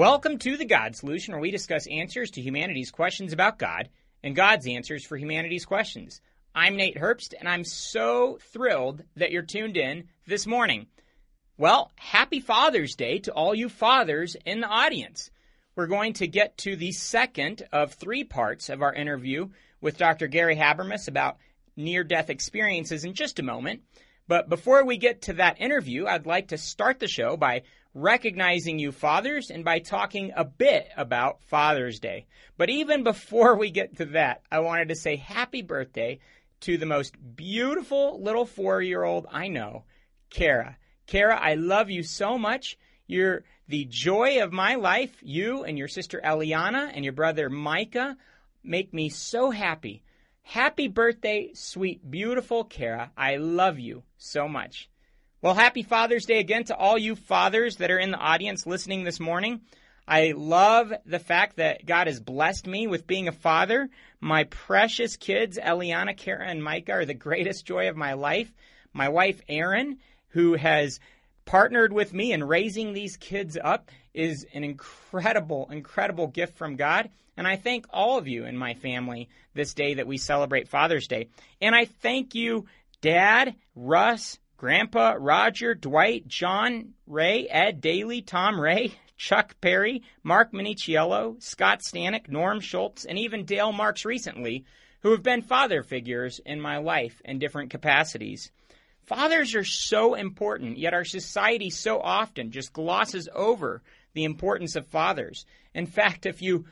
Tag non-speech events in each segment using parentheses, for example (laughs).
Welcome to the God Solution, where we discuss answers to humanity's questions about God and God's answers for humanity's questions. I'm Nate Herbst, and I'm so thrilled that you're tuned in this morning. Well, happy Father's Day to all you fathers in the audience. We're going to get to the second of three parts of our interview with Dr. Gary Habermas about near death experiences in just a moment. But before we get to that interview, I'd like to start the show by recognizing you fathers and by talking a bit about Father's Day. But even before we get to that, I wanted to say happy birthday to the most beautiful little four year old I know, Kara. Kara, I love you so much. You're the joy of my life. You and your sister Eliana and your brother Micah make me so happy. Happy birthday, sweet, beautiful Kara. I love you so much. Well, happy Father's Day again to all you fathers that are in the audience listening this morning. I love the fact that God has blessed me with being a father. My precious kids, Eliana, Kara, and Micah, are the greatest joy of my life. My wife, Erin, who has partnered with me in raising these kids up, is an incredible, incredible gift from God. And I thank all of you in my family this day that we celebrate Father's Day. And I thank you, Dad, Russ, Grandpa, Roger, Dwight, John, Ray, Ed Daly, Tom Ray, Chuck Perry, Mark Miniciello, Scott Stanek, Norm Schultz, and even Dale Marks recently, who have been father figures in my life in different capacities. Fathers are so important, yet our society so often just glosses over the importance of fathers. In fact, if you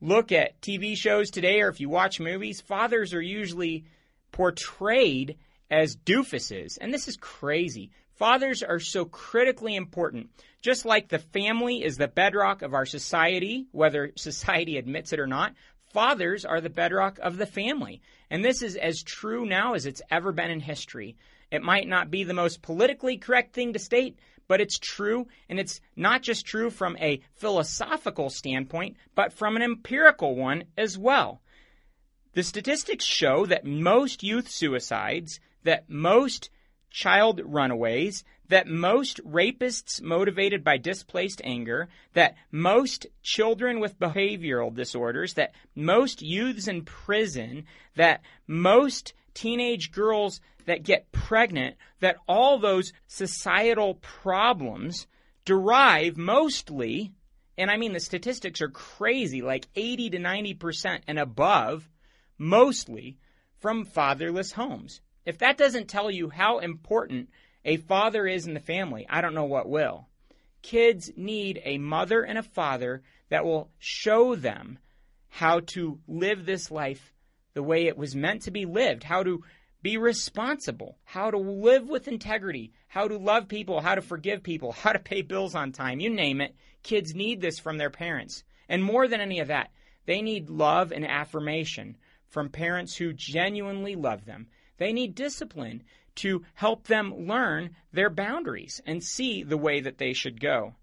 look at TV shows today or if you watch movies, fathers are usually portrayed as doofuses. And this is crazy. Fathers are so critically important. Just like the family is the bedrock of our society, whether (laughs) society admits it or not, fathers are the bedrock of the family. And this is as true now as it's ever been in history. It might not be the most politically correct thing to state, but it's true, and it's not just true from a philosophical standpoint, but from an empirical one as well. The statistics show that most youth suicides that most child runaways, that most rapists motivated by displaced anger, that most children with behavioral disorders, that most youths in prison, that most teenage girls that get pregnant, that all those societal problems derive mostly, and I mean the statistics are crazy, like 80 to 90% and above, mostly from fatherless homes. If that doesn't tell you how important a father is in the family, I don't know what will. Kids need a mother and a father that will show them how to live this life the way it was meant to be lived, how to be responsible, how to live with integrity, how to love people, how to forgive people, how to pay bills on time, you name it. Kids need this from their parents. And more than any of that, they need love and affirmation from parents who genuinely love them they need discipline to help them learn their boundaries and see the way that they should go.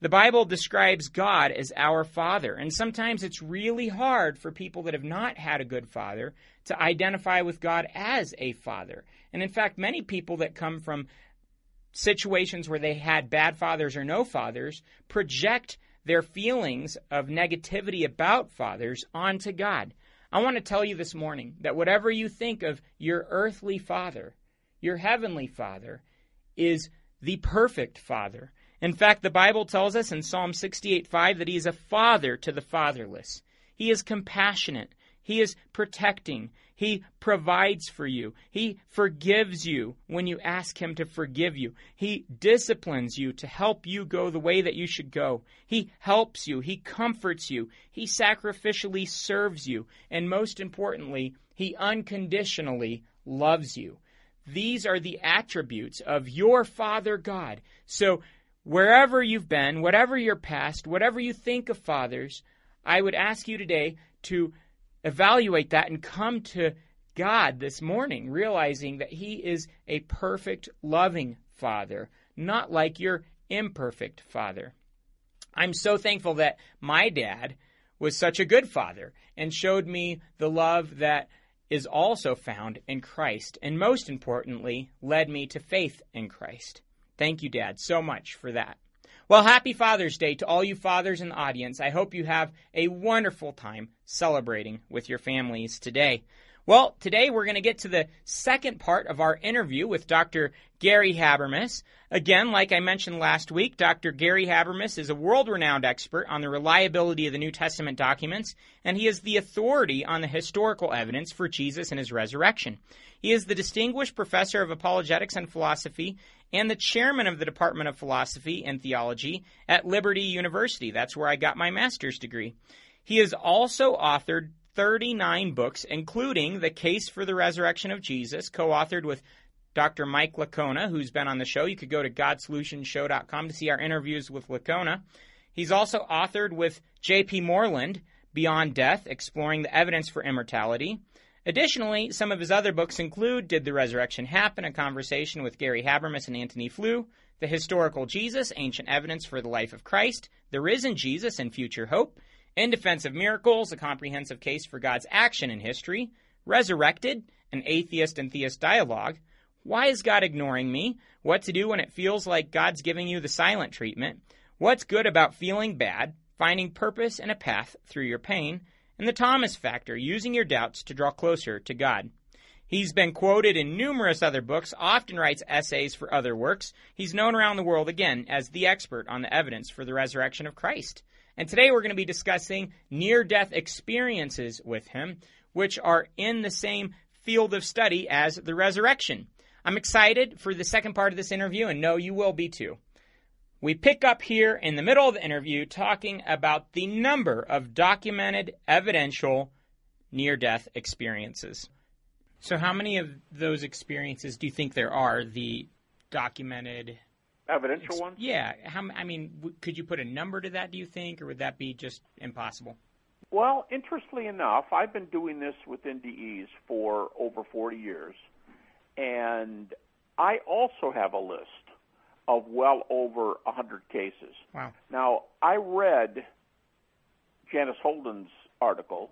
The Bible describes God as our Father, and sometimes it's really hard for people that have not had a good father to identify with God as a father. And in fact, many people that come from situations where they had bad fathers or no fathers project their feelings of negativity about fathers onto God. I want to tell you this morning that whatever you think of your earthly father, your heavenly father is the perfect father. In fact, the Bible tells us in Psalm 68 5 that he is a father to the fatherless. He is compassionate. He is protecting. He provides for you. He forgives you when you ask Him to forgive you. He disciplines you to help you go the way that you should go. He helps you. He comforts you. He sacrificially serves you. And most importantly, He unconditionally loves you. These are the attributes of your Father God. So, wherever you've been, whatever your past, whatever you think of fathers, I would ask you today to evaluate that and come to God this morning, realizing that He is a perfect, loving Father, not like your imperfect Father. I'm so thankful that my dad was such a good father and showed me the love that is also found in Christ, and most importantly, led me to faith in Christ. Thank you, Dad, so much for that. Well, happy Father's Day to all you fathers in the audience. I hope you have a wonderful time celebrating with your families today. Well, today we're going to get to the second part of our interview with Dr. Gary Habermas. Again, like I mentioned last week, Dr. Gary Habermas is a world renowned expert on the reliability of the New Testament documents, and he is the authority on the historical evidence for Jesus and his resurrection. He is the distinguished professor of apologetics and philosophy and the chairman of the Department of Philosophy and Theology at Liberty University. That's where I got my master's degree. He has also authored 39 books, including The Case for the Resurrection of Jesus, co authored with Dr. Mike Licona, who's been on the show. You could go to GodSolutionShow.com to see our interviews with Licona. He's also authored with J.P. Moreland, Beyond Death, Exploring the Evidence for Immortality. Additionally, some of his other books include Did the Resurrection Happen? A Conversation with Gary Habermas and Antony Flew, The Historical Jesus, Ancient Evidence for the Life of Christ, The Risen Jesus and Future Hope, in Defense of Miracles, a comprehensive case for God's action in history. Resurrected, an atheist and theist dialogue. Why is God ignoring me? What to do when it feels like God's giving you the silent treatment. What's good about feeling bad? Finding purpose and a path through your pain. And the Thomas factor, using your doubts to draw closer to God. He's been quoted in numerous other books, often writes essays for other works. He's known around the world again as the expert on the evidence for the resurrection of Christ. And today we're going to be discussing near death experiences with him, which are in the same field of study as the resurrection. I'm excited for the second part of this interview, and know you will be too. We pick up here in the middle of the interview talking about the number of documented evidential near death experiences. So, how many of those experiences do you think there are, the documented evidential ones? Yeah. How? I mean, w- could you put a number to that? Do you think, or would that be just impossible? Well, interestingly enough, I've been doing this with NDEs for over 40 years, and I also have a list of well over 100 cases. Wow. Now, I read Janice Holden's article,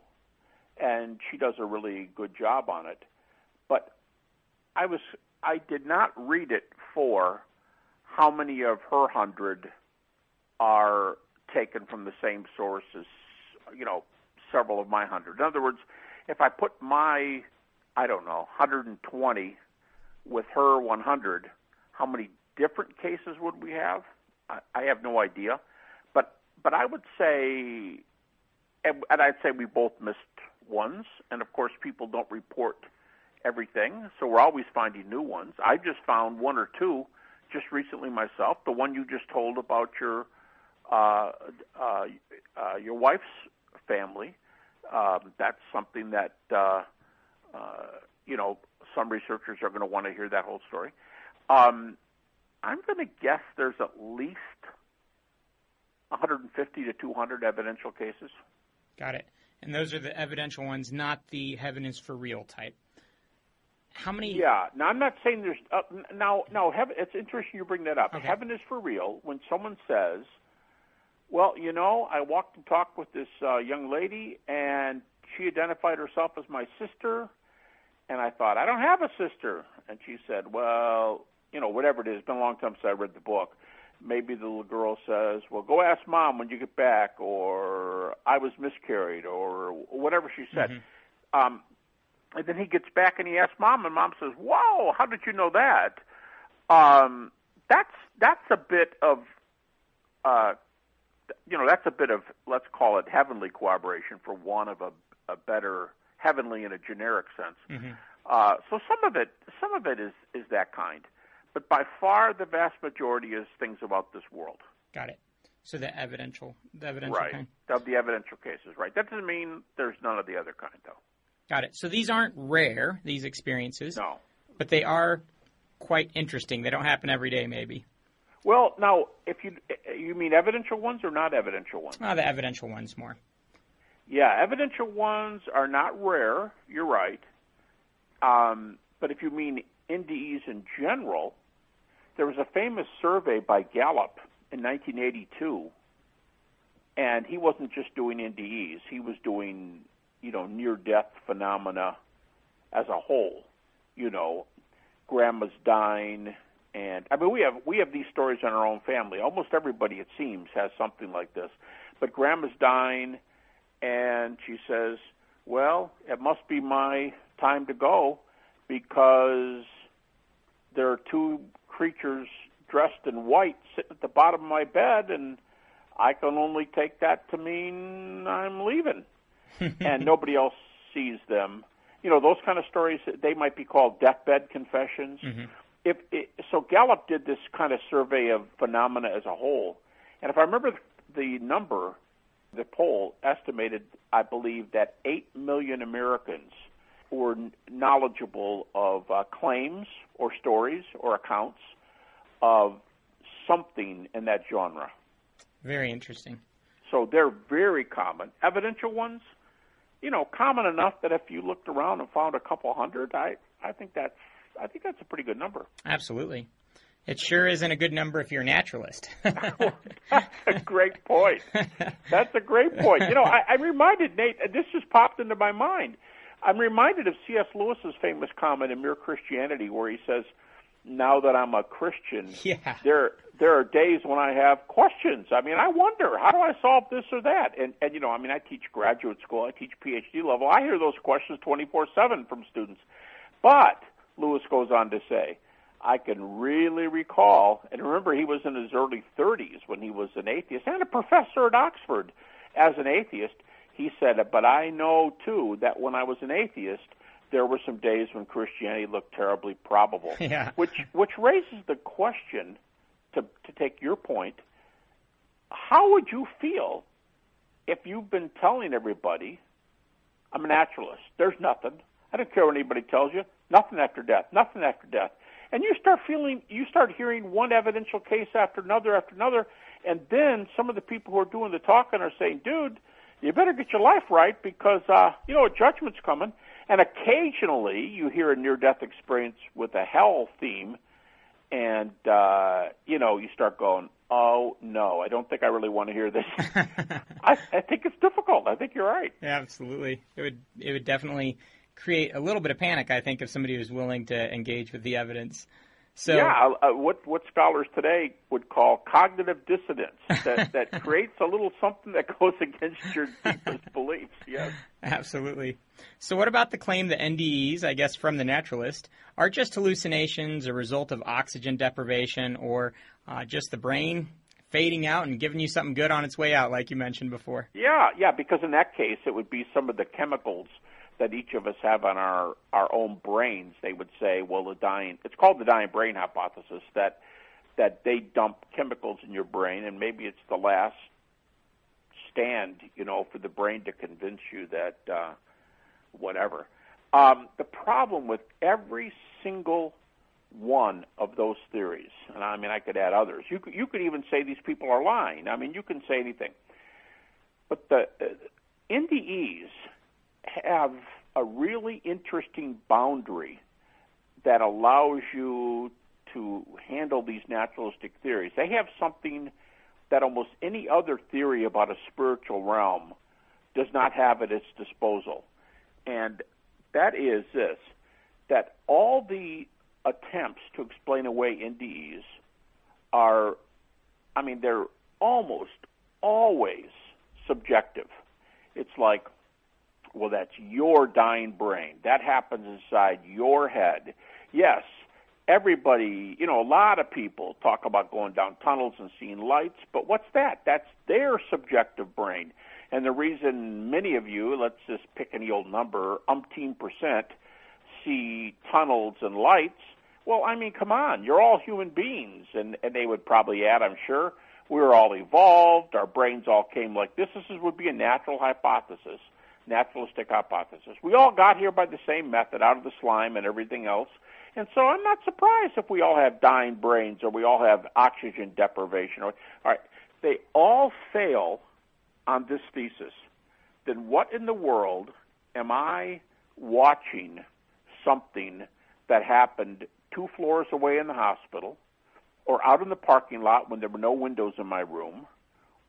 and she does a really good job on it. But I was I did not read it for how many of her hundred are taken from the same source as you know several of my hundred. In other words, if I put my I don't know 120 with her 100, how many different cases would we have? I, I have no idea, but but I would say, and, and I'd say we both missed ones, and of course people don't report everything, so we're always finding new ones. I just found one or two just recently myself. The one you just told about your uh, uh, uh, your wife's family. Um, that's something that uh, uh, you know some researchers are going to want to hear that whole story. Um, I'm going to guess there's at least 150 to 200 evidential cases. Got it. And those are the evidential ones, not the heaven is for real type. How many? Yeah. Now I'm not saying there's uh, now. Now heaven. It's interesting you bring that up. Okay. Heaven is for real. When someone says, "Well, you know, I walked and talked with this uh, young lady, and she identified herself as my sister," and I thought, "I don't have a sister," and she said, "Well, you know, whatever it is. It's been a long time since I read the book." Maybe the little girl says, "Well, go ask mom when you get back," or "I was miscarried," or whatever she said. Mm-hmm. Um, and then he gets back and he asks mom, and mom says, "Whoa, how did you know that?" Um, that's that's a bit of, uh, you know, that's a bit of let's call it heavenly cooperation for want of a, a better heavenly in a generic sense. Mm-hmm. Uh, so some of it, some of it is is that kind, but by far the vast majority is things about this world. Got it. So the evidential, the evidential right. kind. Of the evidential cases, right? That doesn't mean there's none of the other kind, though. Got it. So these aren't rare, these experiences, No. but they are quite interesting. They don't happen every day, maybe. Well, now, if you you mean evidential ones or not evidential ones? Ah, the evidential ones more. Yeah, evidential ones are not rare. You're right. Um, but if you mean NDEs in general, there was a famous survey by Gallup in 1982, and he wasn't just doing NDEs. He was doing, you know, near-death phenomena as a whole. You know, grandma's dying, and I mean we have we have these stories in our own family. Almost everybody, it seems, has something like this. But Grandma's dying, and she says, "Well, it must be my time to go because there are two creatures dressed in white sitting at the bottom of my bed, and I can only take that to mean I'm leaving, (laughs) and nobody else sees them." You know, those kind of stories they might be called deathbed confessions. Mm-hmm. If it, so, Gallup did this kind of survey of phenomena as a whole, and if I remember the number, the poll estimated, I believe, that eight million Americans were knowledgeable of uh, claims or stories or accounts of something in that genre. Very interesting. So they're very common. Evidential ones, you know, common enough that if you looked around and found a couple hundred, I I think that's I think that's a pretty good number. Absolutely. It sure isn't a good number if you're a naturalist. that's (laughs) a great point. (laughs) That's a great point. You know, I, I'm reminded, Nate, this just popped into my mind. I'm reminded of C.S. Lewis's famous comment in Mere Christianity, where he says, "Now that I'm a Christian, (laughs) yeah. there there are days when I have questions. I mean, I wonder how do I solve this or that? And and you know, I mean, I teach graduate school, I teach PhD level. I hear those questions 24/7 from students. But Lewis goes on to say, I can really recall, and remember, he was in his early 30s when he was an atheist and a professor at Oxford as an atheist. He said, it, But I know, too, that when I was an atheist, there were some days when Christianity looked terribly probable. (laughs) Yeah. Which, which raises the question, to, to take your point, how would you feel if you've been telling everybody, I'm a naturalist, there's nothing, I don't care what anybody tells you, nothing after death, nothing after death. And you start feeling, you start hearing one evidential case after another after another, and then some of the people who are doing the talking are saying, dude, you better get your life right because, uh, you know, a judgment's coming. And occasionally you hear a near death experience with a hell theme, and, uh, you know, you start going, oh, no, I don't think I really want to hear this. (laughs) I, I think it's difficult. I think you're right. Yeah, absolutely. It would, it would definitely create a little bit of panic, I think, if somebody was willing to engage with the evidence. So yeah, uh, what what scholars today would call cognitive dissonance that (laughs) that creates a little something that goes against your deepest beliefs. Yes, absolutely. So what about the claim that NDEs, I guess from the naturalist, are just hallucinations, a result of oxygen deprivation, or uh, just the brain fading out and giving you something good on its way out, like you mentioned before? Yeah, yeah. Because in that case, it would be some of the chemicals that each of us have on our our own brains, they would say, well, the dying it's called the dying brain hypothesis that that they dump chemicals in your brain, and maybe it's the last stand, you know, for the brain to convince you that uh, whatever. Um, the problem with every single one of those theories, and I mean, I could add others. You could, you could even say these people are lying. I mean, you can say anything. But the uh, NDEs have a really interesting boundary that allows you to handle these naturalistic theories. They have something that almost any other theory about a spiritual realm does not have at its disposal. And that is this that all the attempts to explain away NDEs are, I mean, they're almost always subjective. It's like, well, that's your dying brain. That happens inside your head. Yes, everybody, you know, a lot of people talk about going down tunnels and seeing lights, but what's that? That's their subjective brain. And the reason many of you, let's just pick any old number, umpteen percent, see tunnels and lights, well, I mean, come on, you're all human beings. And, and they would probably add, I'm sure, we were all evolved, our brains all came like this. This would be a natural hypothesis naturalistic hypothesis. We all got here by the same method, out of the slime and everything else. And so I'm not surprised if we all have dying brains or we all have oxygen deprivation. Or, all right, they all fail on this thesis. Then what in the world am I watching something that happened two floors away in the hospital or out in the parking lot when there were no windows in my room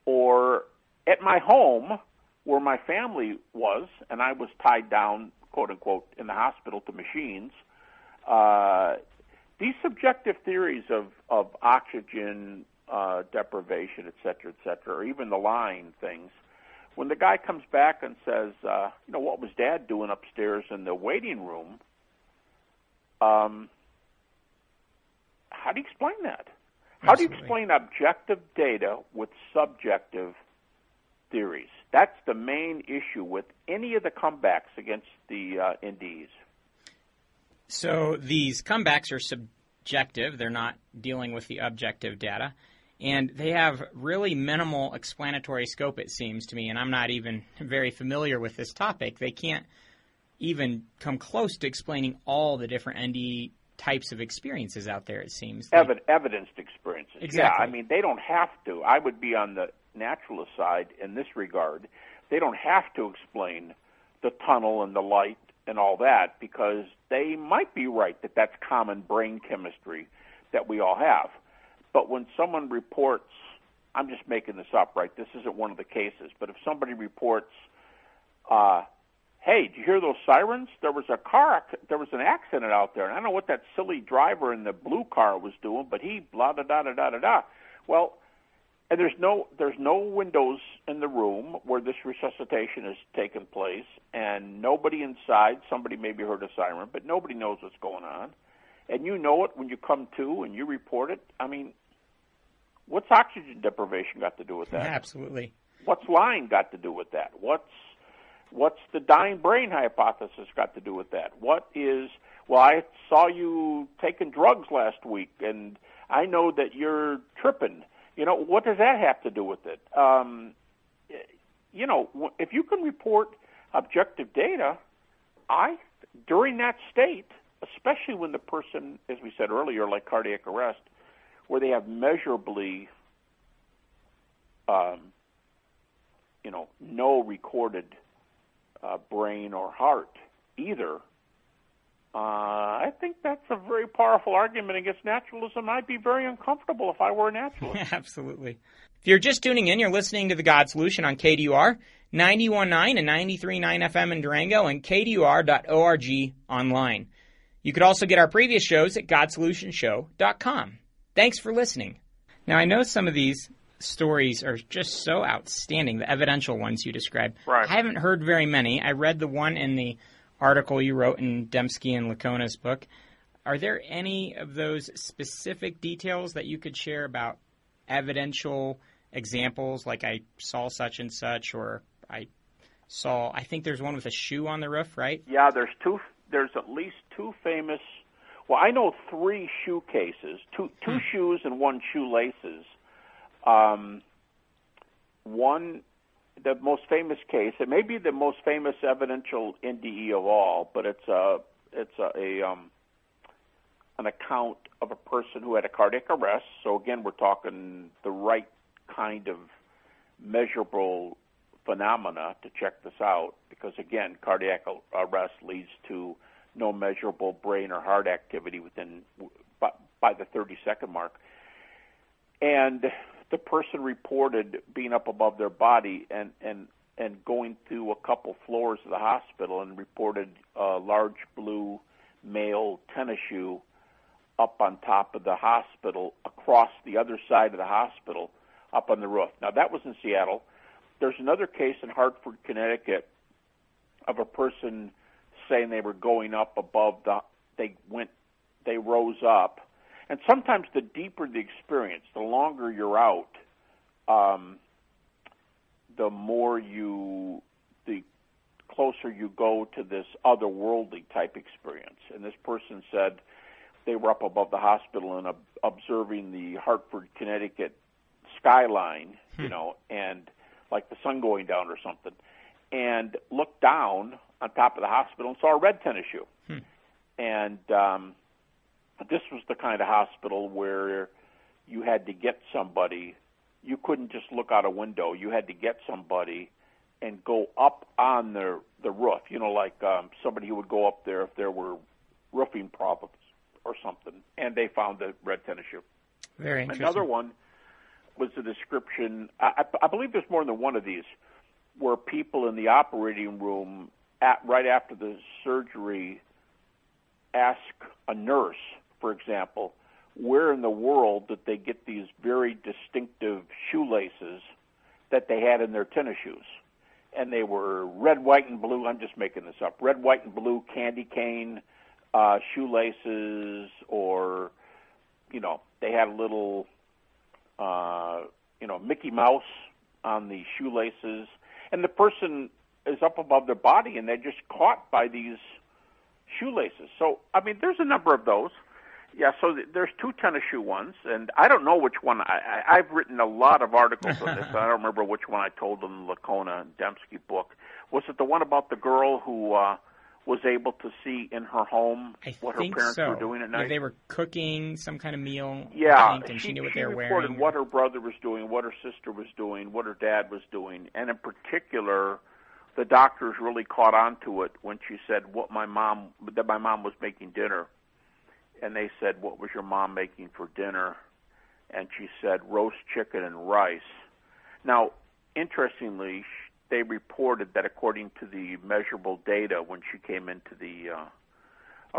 or at my home where my family was, and I was tied down, quote unquote, in the hospital to machines. Uh, these subjective theories of of oxygen uh, deprivation, et cetera, et cetera, or even the lying things. When the guy comes back and says, uh, you know, what was Dad doing upstairs in the waiting room? Um, how do you explain that? How Absolutely. do you explain objective data with subjective theories? That's the main issue with any of the comebacks against the uh, NDEs. So these comebacks are subjective, they're not dealing with the objective data. And they have really minimal explanatory scope, it seems to me, and I'm not even very familiar with this topic. They can't even come close to explaining all the different NDE types of experiences out there, it seems. Like, Evid- evidenced experiences. Exactly. Yeah, I mean, they don't have to. I would be on the naturalist side in this regard. They don't have to explain the tunnel and the light and all that because they might be right that that's common brain chemistry that we all have. But when someone reports, I'm just making this up, right? This isn't one of the cases, but if somebody reports, uh, hey, did you hear those sirens? There was a car, there was an accident out there, and I don't know what that silly driver in the blue car was doing, but he blah da da da da da. Well, and there's no there's no windows in the room where this resuscitation has taken place, and nobody inside. Somebody maybe heard a siren, but nobody knows what's going on, and you know it when you come to and you report it. I mean, what's oxygen deprivation got to do with that? Absolutely. What's lying got to do with that? What's what's the dying brain hypothesis got to do with that? What is well, I saw you taking drugs last week, and I know that you're tripping. You know, what does that have to do with it? Um, you know, if you can report objective data, I during that state, especially when the person, as we said earlier, like cardiac arrest, where they have measurably, um, you know, no recorded uh, brain or heart either. Uh, I think that's a very powerful argument against naturalism. I'd be very uncomfortable if I were a (laughs) naturalist. Absolutely. If you're just tuning in, you're listening to The God Solution on KDUR, 91.9 and 93.9 FM in Durango, and KDUR.org online. You could also get our previous shows at GodSolutionShow.com. Thanks for listening. Now, I know some of these stories are just so outstanding, the evidential ones you described. Right. I haven't heard very many. I read the one in the article you wrote in Dembski and Licona's book. Are there any of those specific details that you could share about evidential examples, like I saw such and such, or I saw? I think there's one with a shoe on the roof, right? Yeah, there's two. There's at least two famous. Well, I know three shoe cases, two two hmm. shoes and one shoelaces. Um, one the most famous case. It may be the most famous evidential NDE of all, but it's a it's a, a um, an account of a person who had a cardiac arrest. So again, we're talking the right kind of measurable phenomena to check this out, because again, cardiac arrest leads to no measurable brain or heart activity within by, by the 30 second mark. And the person reported being up above their body and and and going through a couple floors of the hospital and reported a large blue male tennis shoe up on top of the hospital across the other side of the hospital up on the roof. Now that was in Seattle. There's another case in Hartford, Connecticut of a person saying they were going up above the they went they rose up and sometimes the deeper the experience, the longer you're out, um, the more you, the closer you go to this otherworldly type experience. And this person said they were up above the hospital and uh, observing the Hartford, Connecticut skyline, hmm. you know, and like the sun going down or something, and looked down on top of the hospital and saw a red tennis shoe. Hmm. And um, this was the kind of hospital where you had to get somebody. You couldn't just look out a window. You had to get somebody and go up on the the roof. You know, like um, somebody who would go up there if there were roofing problems or something. And they found the red tennis shoe. Very interesting. Another one was a description. I, I believe there's more than one of these where people in the operating room at right after the surgery ask a nurse for example, where in the world did they get these very distinctive shoelaces that they had in their tennis shoes? And they were red, white, and blue. I'm just making this up. Red, white, and blue candy cane uh, shoelaces, or you know, they had a little, uh, you know, Mickey Mouse on the shoelaces, and the person is up above their body, and they're just caught by these shoelaces. So, I mean, there's a number of those. Yeah, so there's two tennis shoe ones, and I don't know which one. I, I, I've written a lot of articles on this. I don't remember which one I told in the Licona and Dembski book. Was it the one about the girl who uh, was able to see in her home I what her parents so. were doing at night? Yeah, they were cooking some kind of meal. Yeah, think, and she, she, knew what she they were reported wearing. what her brother was doing, what her sister was doing, what her dad was doing, and in particular, the doctors really caught on to it when she said what my mom that my mom was making dinner, and they said, "What was your mom making for dinner?" And she said, "Roast chicken and rice." Now, interestingly, they reported that according to the measurable data when she came into the uh,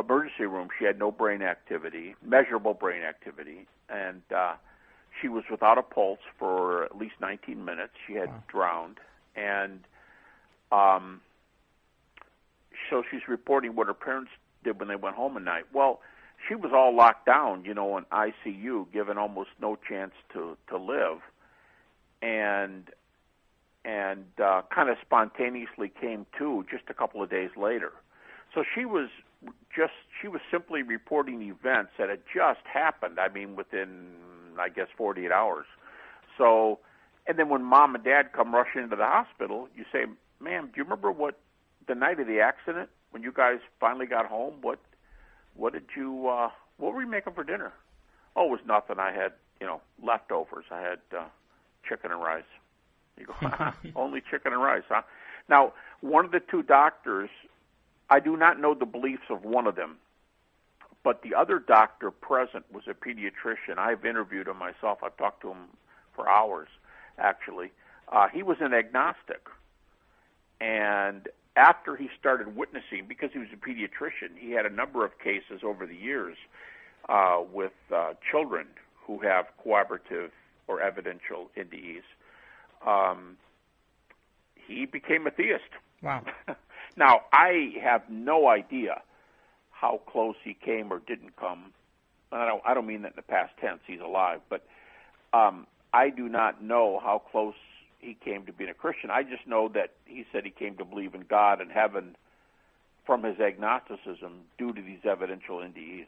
emergency room, she had no brain activity, measurable brain activity, and uh, she was without a pulse for at least 19 minutes. She had Wow. drowned, and um, so she's reporting what her parents did when they went home at night. Well, she was all locked down, you know, in ICU, given almost no chance to to live, and and uh, kind of spontaneously came to just a couple of days later. So she was just she was simply reporting events that had just happened. I mean, within I guess 48 hours. So, and then when mom and dad come rushing into the hospital, you say, "Ma'am, do you remember what the night of the accident when you guys finally got home? What what did you uh, what were you making for dinner?" Oh, it was nothing. I had you know leftovers. I had uh, chicken and rice. You go, (laughs) (laughs) only chicken and rice, huh? Now, one of the two doctors, I do not know the beliefs of one of them, but the other doctor present was a pediatrician. I've interviewed him myself. I've talked to him for hours, actually. Uh, he was an agnostic. And after he started witnessing, because he was a pediatrician, he had a number of cases over the years uh, with uh, children who have cooperative or evidential NDEs. Um, he became a theist. Wow. (laughs) now, I have no idea how close he came or didn't come. And I don't, I don't mean that in the past tense, he's alive, but um, I do not know how close he came to being a Christian. I just know that he said he came to believe in God and heaven from his agnosticism due to these evidential NDEs.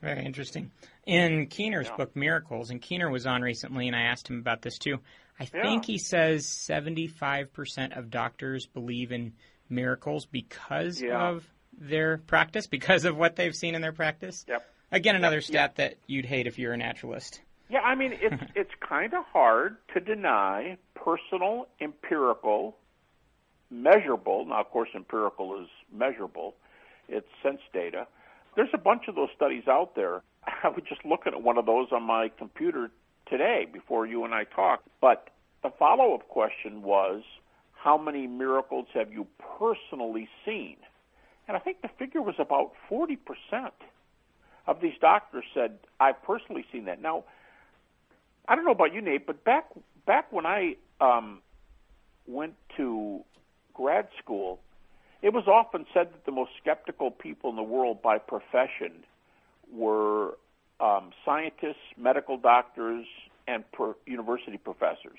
Very interesting. In Keener's Yeah. book Miracles, and Keener was on recently, and I asked him about this too. I Yeah. think he says 75% of doctors believe in miracles because Yeah. of their practice, because of what they've seen in their practice. Yep. Again, another stat that you'd hate if you're a naturalist. Yeah, I mean it's (laughs) it's kind of hard to deny personal, empirical, measurable. Now, of course, empirical is measurable. It's sense data. There's a bunch of those studies out there. (laughs) I was just looking at one of those on my computer today before you and I talked. But the follow-up question was, how many miracles have you personally seen? And I think the figure was about 40% of these doctors said, I've personally seen that. Now, I don't know about you, Nate, but back back when I um, went to grad school, it was often said that the most skeptical people in the world by profession were um, scientists, medical doctors, and per- university professors.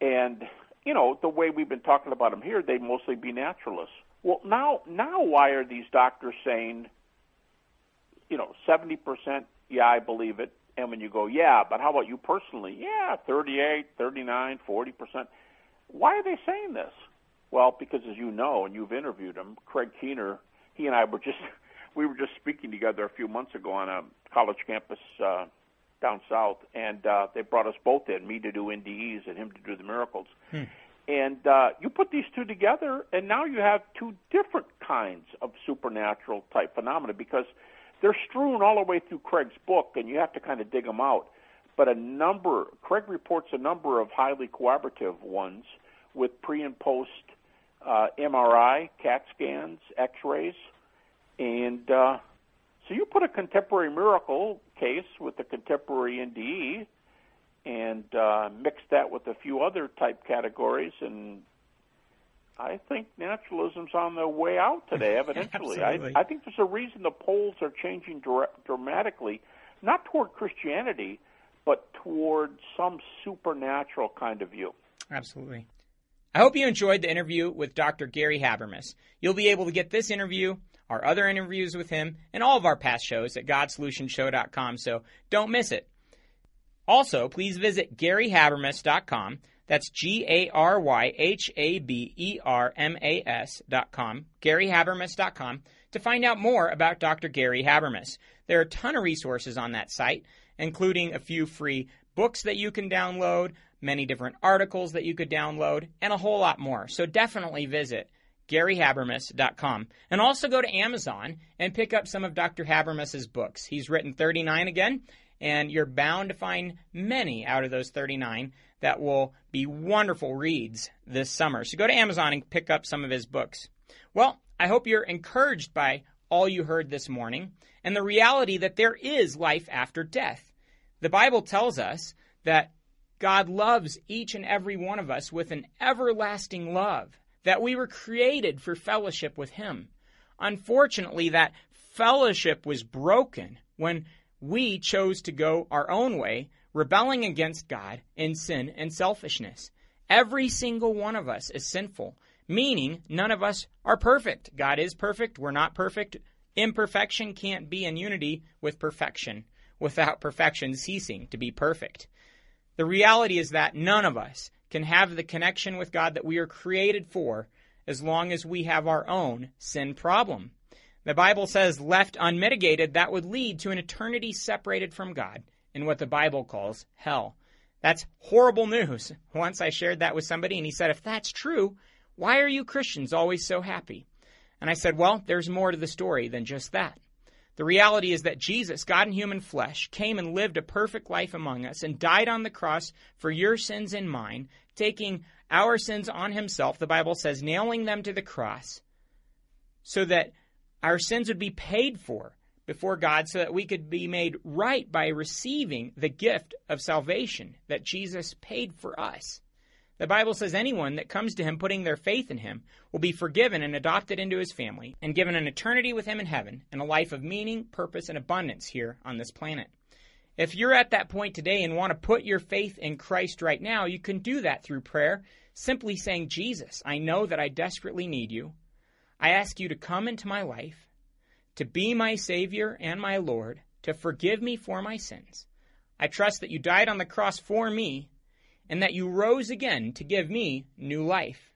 And you know the way we've been talking about them here, they'd mostly be naturalists. Well, now now why are these doctors saying, you know, seventy percent? Yeah, I believe it. And when you go, yeah, but how about you personally? Yeah, 38, 39, 40%. Why are they saying this? Well, because as you know, and you've interviewed him, Craig Keener, he and I were just, (laughs) we were just speaking together a few months ago on a college campus uh, down south, and uh, they brought us both in, me to do NDEs and him to do the miracles. And uh, you put these two together, and now you have two different kinds of supernatural type phenomena because they're strewn all the way through Craig's book, and you have to kind of dig them out. But a number, Craig reports a number of highly cooperative ones with pre and post uh, MRI, CAT scans, X-rays, and uh, So you put a contemporary miracle case with a contemporary NDE and uh, mix that with a few other type categories, and I think naturalism's on the way out today. (laughs) Evidently, I, I think there's a reason the polls are changing dra- dramatically, not toward Christianity, but toward some supernatural kind of view. Absolutely. I hope you enjoyed the interview with Dr. Gary Habermas. You'll be able to get this interview, our other interviews with him, and all of our past shows at GodSolutionShow.com, so don't miss it. Also, please visit GaryHabermas.com. That's G A R Y H A B E R M A S dot com, G A R Y H A B R M A S.com, GaryHabermas.com, to find out more about Dr. Gary Habermas. There are a ton of resources on that site, including a few free books that you can download, many different articles that you could download, and a whole lot more. So definitely visit GaryHabermas.com. And also go to Amazon and pick up some of Dr. Habermas's books. He's written 39 again, and you're bound to find many out of those 39 that will be wonderful reads this summer. So go to Amazon and pick up some of his books. Well, I hope you're encouraged by all you heard this morning and the reality that there is life after death. The Bible tells us that God loves each and every one of us with an everlasting love, that we were created for fellowship with Him. Unfortunately, that fellowship was broken when we chose to go our own way, rebelling against God in sin and selfishness. Every single one of us is sinful, meaning none of us are perfect. God is perfect, we're not perfect. Imperfection can't be in unity with perfection without perfection ceasing to be perfect. The reality is that none of us can have the connection with God that we are created for as long as we have our own sin problem. The Bible says, left unmitigated, that would lead to an eternity separated from God in what the Bible calls hell. That's horrible news. (laughs) Once I shared that with somebody, and he said, If that's true, why are you Christians always so happy? And I said, Well, there's more to the story than just that. The reality is that Jesus, God in human flesh, came and lived a perfect life among us and died on the cross for your sins and mine, taking our sins on himself, the Bible says, nailing them to the cross, so that our sins would be paid for before God, so that we could be made right by receiving the gift of salvation that Jesus paid for us. The Bible says anyone that comes to him putting their faith in him will be forgiven and adopted into his family and given an eternity with him in heaven and a life of meaning, purpose, and abundance here on this planet. If you're at that point today and want to put your faith in Christ right now, you can do that through prayer, simply saying, Jesus, I know that I desperately need you. I ask you to come into my life, to be my Savior and my Lord, to forgive me for my sins. I trust that you died on the cross for me and that you rose again to give me new life.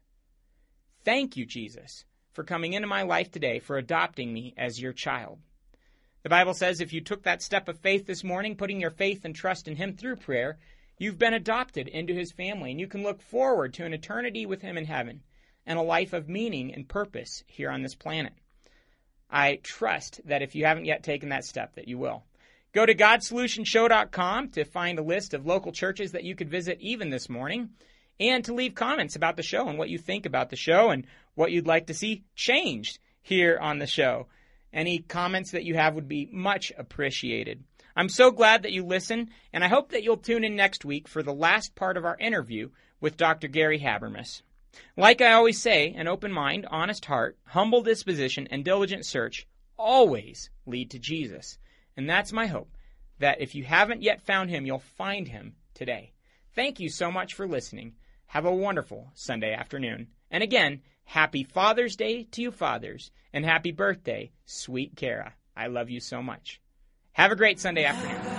Thank you, Jesus, for coming into my life today, for adopting me as your child. The Bible says if you took that step of faith this morning, putting your faith and trust in Him through prayer, you've been adopted into His family, and you can look forward to an eternity with Him in heaven and a life of meaning and purpose here on this planet. I trust that if you haven't yet taken that step, that you will. Go to GodSolutionShow.com to find a list of local churches that you could visit even this morning and to leave comments about the show and what you think about the show and what you'd like to see changed here on the show. Any comments that you have would be much appreciated. I'm so glad that you listen, and I hope that you'll tune in next week for the last part of our interview with Dr. Gary Habermas. Like I always say, an open mind, honest heart, humble disposition, and diligent search always lead to Jesus. And that's my hope that if you haven't yet found him, you'll find him today. Thank you so much for listening. Have a wonderful Sunday afternoon. And again, happy Father's Day to you fathers, and happy birthday, sweet Kara. I love you so much. Have a great Sunday afternoon.